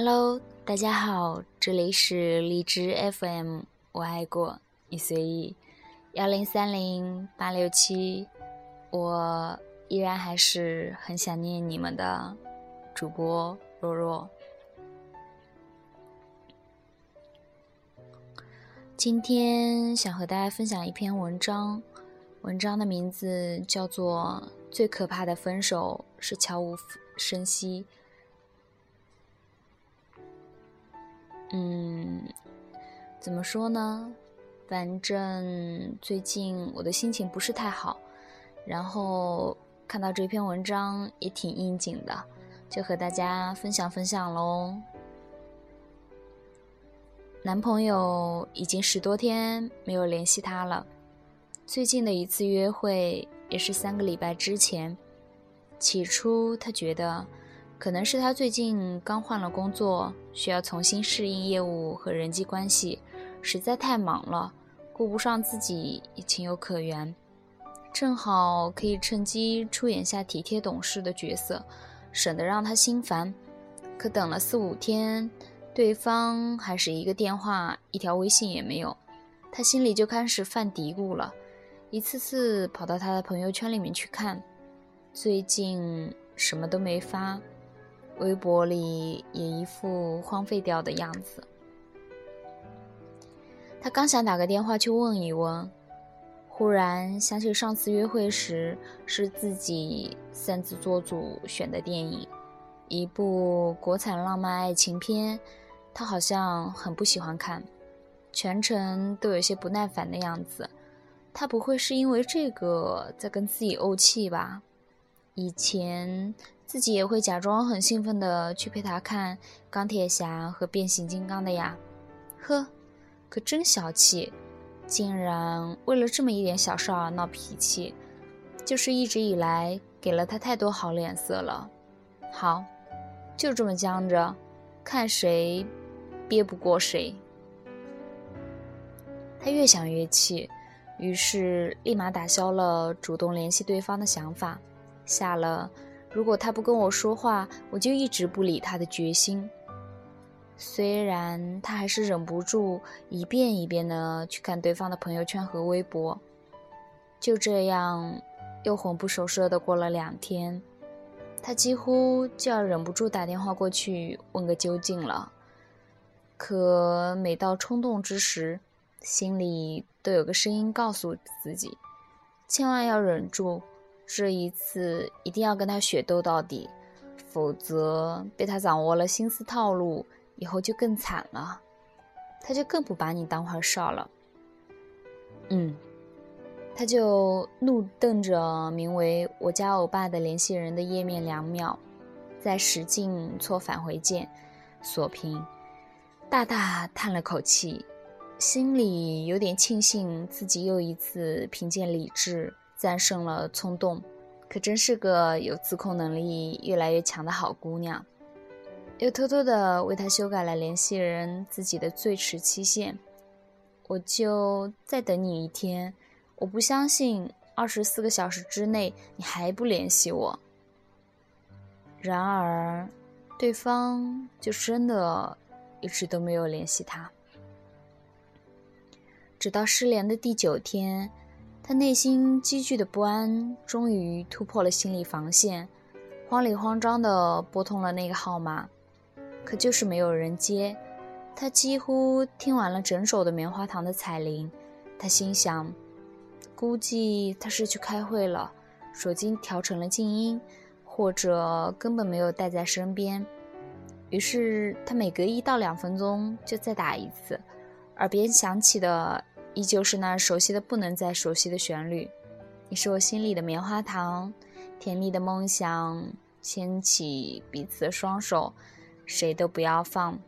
Hello，大家好，这里是荔枝 FM，我爱过你随意，幺零三零八六七，我依然还是很想念你们的主播若若。今天想和大家分享一篇文章，文章的名字叫做《最可怕的分手是悄无声息》。嗯，怎么说呢？反正最近我的心情不是太好，然后看到这篇文章也挺应景的，就和大家分享分享喽。男朋友已经十多天没有联系他了，最近的一次约会也是三个礼拜之前。起初他觉得，可能是他最近刚换了工作，需要重新适应业务和人际关系，实在太忙了，顾不上自己也情有可原。正好可以趁机出演下体贴懂事的角色，省得让他心烦。可等了四五天。对方还是一个电话、一条微信也没有，他心里就开始犯嘀咕了，一次次跑到他的朋友圈里面去看，最近什么都没发，微博里也一副荒废掉的样子。他刚想打个电话去问一问，忽然想起上次约会时是自己擅自做主选的电影，一部国产浪漫爱情片。他好像很不喜欢看，全程都有些不耐烦的样子。他不会是因为这个在跟自己怄气吧？以前自己也会假装很兴奋的去陪他看《钢铁侠》和《变形金刚》的呀。呵，可真小气，竟然为了这么一点小事儿闹脾气。就是一直以来给了他太多好脸色了。好，就这么僵着，看谁。憋不过谁，他越想越气，于是立马打消了主动联系对方的想法，下了如果他不跟我说话，我就一直不理他的决心。虽然他还是忍不住一遍一遍的去看对方的朋友圈和微博，就这样又魂不守舍的过了两天，他几乎就要忍不住打电话过去问个究竟了。可每到冲动之时，心里都有个声音告诉自己，千万要忍住，这一次一定要跟他血斗到底，否则被他掌握了心思套路，以后就更惨了，他就更不把你当回事了。嗯，他就怒瞪着名为“我家欧巴”的联系人的页面两秒，再使劲搓返回键，锁屏。大大叹了口气，心里有点庆幸自己又一次凭借理智战胜了冲动，可真是个有自控能力越来越强的好姑娘。又偷偷的为他修改了联系人自己的最迟期限，我就再等你一天，我不相信二十四个小时之内你还不联系我。然而，对方就真的。一直都没有联系他，直到失联的第九天，他内心积聚的不安终于突破了心理防线，慌里慌张地拨通了那个号码，可就是没有人接。他几乎听完了整首的《棉花糖》的彩铃，他心想，估计他是去开会了，手机调成了静音，或者根本没有带在身边。于是他每隔一到两分钟就再打一次，耳边响起的依旧是那熟悉的不能再熟悉的旋律。你是我心里的棉花糖，甜蜜的梦想，牵起彼此的双手，谁都不要放。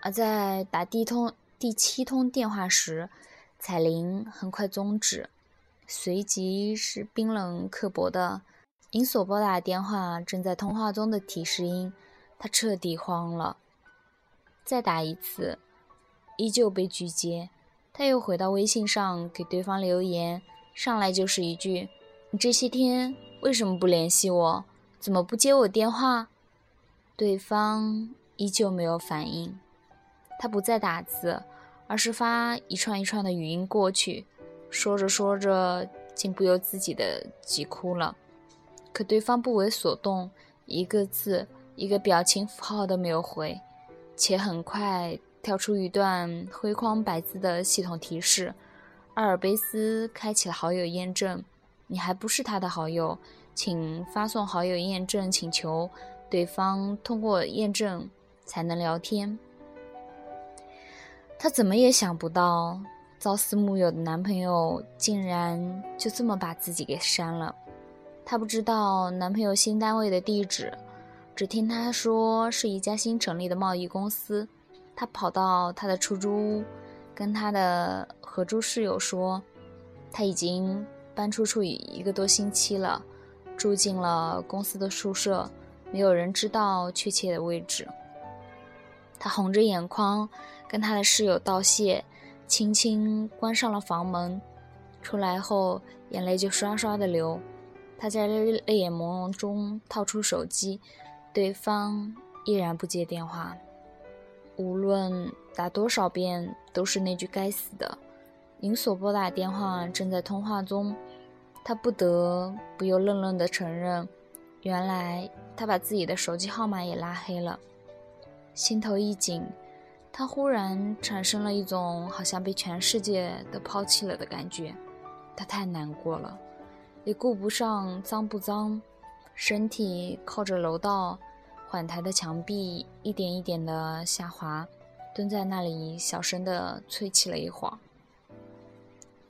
而在打第通第七通电话时，彩铃很快终止，随即是冰冷刻薄的。您所拨打电话正在通话中的提示音，他彻底慌了。再打一次，依旧被拒接。他又回到微信上给对方留言，上来就是一句：“你这些天为什么不联系我？怎么不接我电话？”对方依旧没有反应。他不再打字，而是发一串一串的语音过去，说着说着，竟不由自己的急哭了。可对方不为所动，一个字、一个表情符号都没有回，且很快跳出一段灰框白字的系统提示：“阿尔卑斯开启了好友验证，你还不是他的好友，请发送好友验证请求，对方通过验证才能聊天。”她怎么也想不到，朝思暮想的男朋友竟然就这么把自己给删了。她不知道男朋友新单位的地址，只听他说是一家新成立的贸易公司。他跑到他的出租屋，跟他的合租室友说，他已经搬出去一个多星期了，住进了公司的宿舍，没有人知道确切的位置。他红着眼眶跟他的室友道谢，轻轻关上了房门。出来后，眼泪就刷刷的流。他在泪眼朦胧中掏出手机，对方依然不接电话。无论打多少遍，都是那句“该死的”。您所拨打电话正在通话中，他不得不又愣愣地承认，原来他把自己的手机号码也拉黑了。心头一紧，他忽然产生了一种好像被全世界都抛弃了的感觉，他太难过了。也顾不上脏不脏，身体靠着楼道缓台的墙壁，一点一点的下滑，蹲在那里小声的啐泣了一会儿。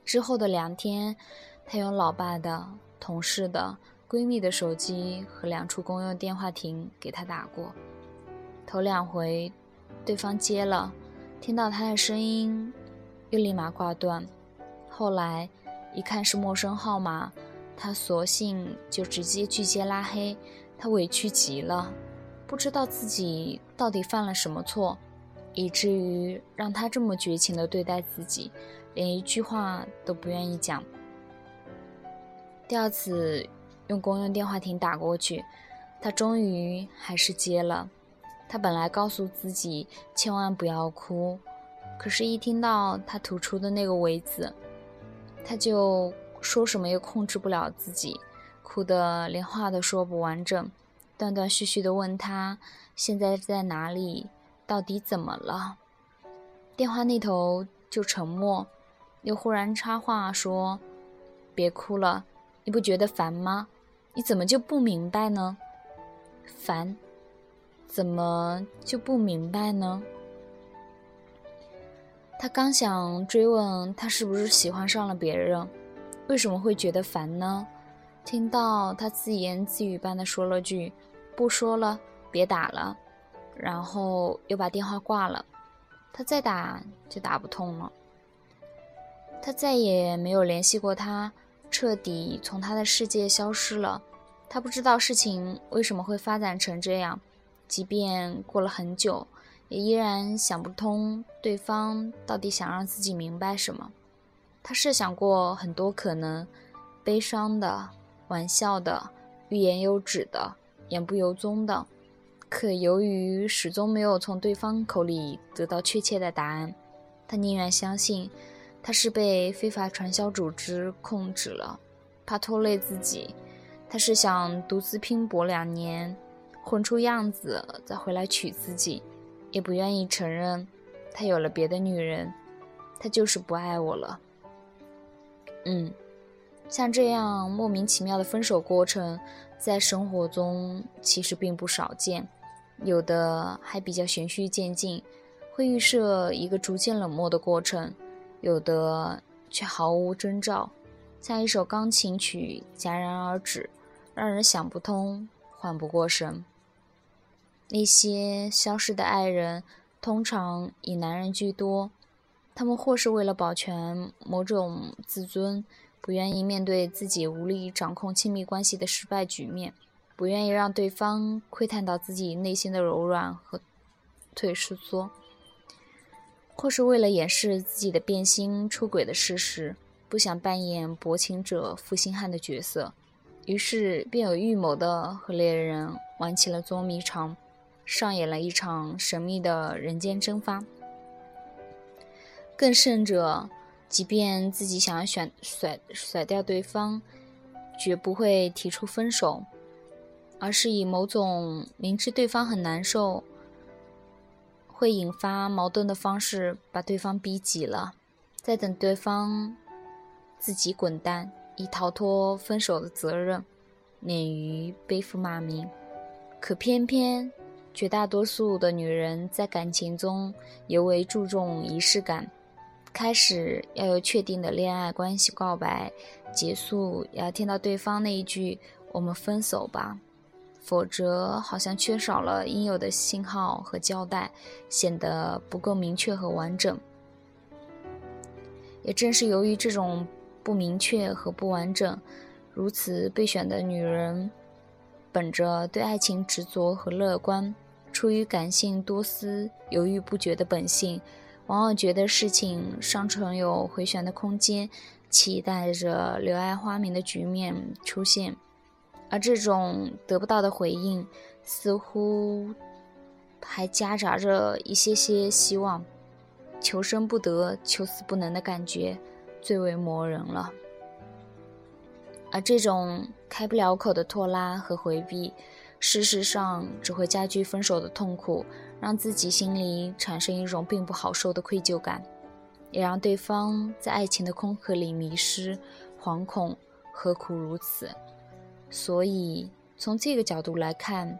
之后的两天，他用老爸的、同事的、闺蜜的手机和两处公用电话亭给他打过，头两回，对方接了，听到他的声音，又立马挂断。后来一看是陌生号码。他索性就直接拒接拉黑，他委屈极了，不知道自己到底犯了什么错，以至于让他这么绝情的对待自己，连一句话都不愿意讲。第二次用公用电话亭打过去，他终于还是接了。他本来告诉自己千万不要哭，可是，一听到他吐出的那个“为”字，他就。说什么又控制不了自己，哭得连话都说不完整，断断续续地问他现在在哪里，到底怎么了？电话那头就沉默，又忽然插话说：“别哭了，你不觉得烦吗？你怎么就不明白呢？烦，怎么就不明白呢？”他刚想追问他是不是喜欢上了别人。为什么会觉得烦呢？听到他自言自语般的说了句“不说了，别打了”，然后又把电话挂了。他再打就打不通了。他再也没有联系过他，彻底从他的世界消失了。他不知道事情为什么会发展成这样，即便过了很久，也依然想不通对方到底想让自己明白什么。他设想过很多可能，悲伤的、玩笑的、欲言又止的、言不由衷的，可由于始终没有从对方口里得到确切的答案，他宁愿相信他是被非法传销组织控制了，怕拖累自己，他是想独自拼搏两年，混出样子再回来娶自己，也不愿意承认他有了别的女人，他就是不爱我了。嗯，像这样莫名其妙的分手过程，在生活中其实并不少见，有的还比较循序渐进，会预设一个逐渐冷漠的过程；有的却毫无征兆，像一首钢琴曲戛然而止，让人想不通，缓不过神。那些消失的爱人，通常以男人居多。他们或是为了保全某种自尊，不愿意面对自己无力掌控亲密关系的失败局面，不愿意让对方窥探到自己内心的柔软和退缩；或是为了掩饰自己的变心出轨的事实，不想扮演薄情者负心汉的角色，于是便有预谋的和猎人玩起了捉迷藏，上演了一场神秘的人间蒸发。更甚者，即便自己想要选甩甩掉对方，绝不会提出分手，而是以某种明知对方很难受。会引发矛盾的方式，把对方逼急了，再等对方自己滚蛋，以逃脱分手的责任，免于背负骂名。可偏偏绝大多数的女人在感情中尤为注重仪式感，开始要有确定的恋爱关系告白，结束也要听到对方那一句“我们分手吧”。否则，好像缺少了应有的信号和交代，显得不够明确和完整。也正是由于这种不明确和不完整，如此备选的女人，本着对爱情执着和乐观，出于感性多思、犹豫不决的本性，往往觉得事情尚存有回旋的空间，期待着柳暗花明的局面出现。而这种得不到的回应，似乎还夹杂着一些些希望，求生不得、求死不能的感觉，最为磨人了。而这种开不了口的拖拉和回避，事实上只会加剧分手的痛苦，让自己心里产生一种并不好受的愧疚感，也让对方在爱情的空壳里迷失、惶恐，何苦如此？所以，从这个角度来看，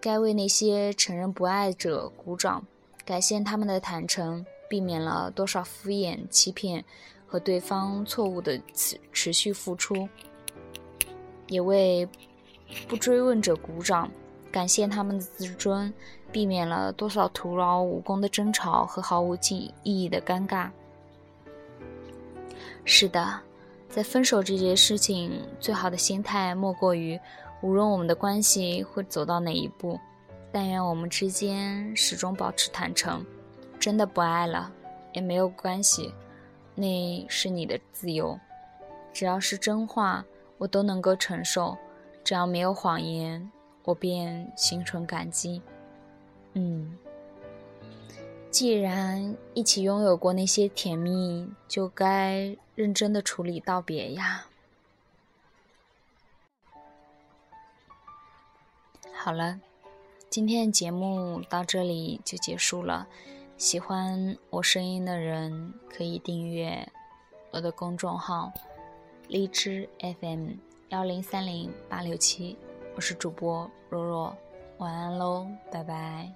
该为那些承认不爱者鼓掌，感谢他们的坦诚，避免了多少敷衍、欺骗和对方错误的持持续付出；也为不追问者鼓掌，感谢他们的自尊，避免了多少徒劳无功的争吵和毫无意意义的尴尬。是的。在分手这件事情，最好的心态莫过于，无论我们的关系会走到哪一步，但愿我们之间始终保持坦诚。真的不爱了，也没有关系，那是你的自由。只要是真话，我都能够承受；只要没有谎言，我便心存感激。嗯。既然一起拥有过那些甜蜜，就该认真的处理道别呀。好了，今天的节目到这里就结束了。喜欢我声音的人可以订阅我的公众号“荔枝 FM 幺零三零八六七”，我是主播若若，晚安喽，拜拜。